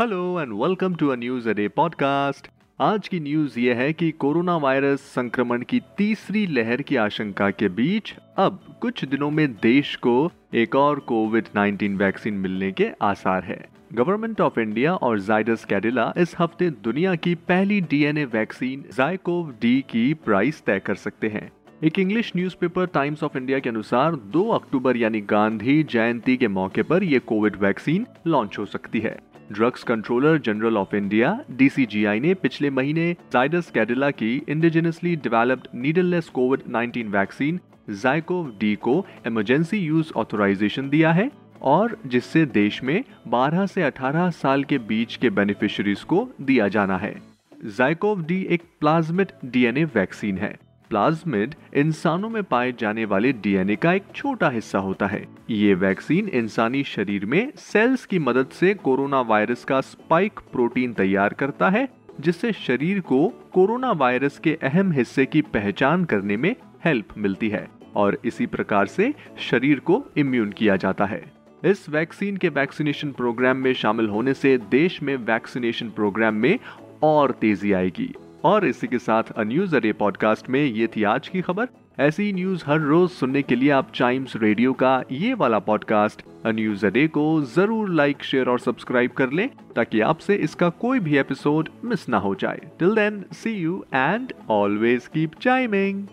Hello and welcome to a news a day podcast आज की news ये है कि कोरोना वायरस संक्रमण की तीसरी लहर की आशंका के बीच अब कुछ दिनों में देश को एक और कोविड 19 वैक्सीन मिलने के आसार है। गवर्नमेंट ऑफ़ इंडिया और जाइडस कैडिला इस हफ़्ते दुनिया की पहली डीएनए वैक्सीन जायकोव डी की प्राइस तय कर सकते हैं। एक English newspaper Times of India के अनुसार 2 अक्टूबर यानी गांधी जयंती के मौके पर यह कोविड वैक्सीन लॉन्च हो सकती है। Drugs controller general of India DCGI ने पिछले महीने जाइडस कैडिला की indigenously developed needleless Covid 19 vaccine ZyCoV D को इमरजेंसी यूज़ ऑथोराइजेशन दिया है और जिससे देश में 12 से 18 साल के बीच के बेनिफिशरीज को दिया जाना है। जायकोव डी एक प्लाज्मिड डीएनए वैक्सीन है। प्लाज्मिड इंसानों में पाए जाने वाले डीएनए का एक छोटा हिस्सा होता है। ये वैक्सीन इंसानी शरीर में सेल्स की मदद से कोरोना वायरस का स्पाइक प्रोटीन तैयार करता है, जिससे शरीर को कोरोना वायरस के अहम हिस्से की पहचान करने में हेल्प मिलती है और इसी प्रकार से शरीर को इम्यून किया जाता है। इस वैक्सीन के वैक्सीनेशन प्रोग्राम में शामिल होने से देश में वैक्सीनेशन प्रोग्राम में और तेज़ी आएगी। और इसी के साथ अन्यूज अरे पॉडकास्ट में ये थी आज की खबर। ऐसी न्यूज़ हर रोज सुनने के लिए आप टाइम्स रेडियो का ये वाला पॉडकास्ट अन्यूज न्यूज़ अडे को ज़रूर लाइक शेयर और सब्सक्राइब कर लें ताकि आपसे इसका कोई भी एपिसोड मिस ना हो जाए। Till then see you and always keep chiming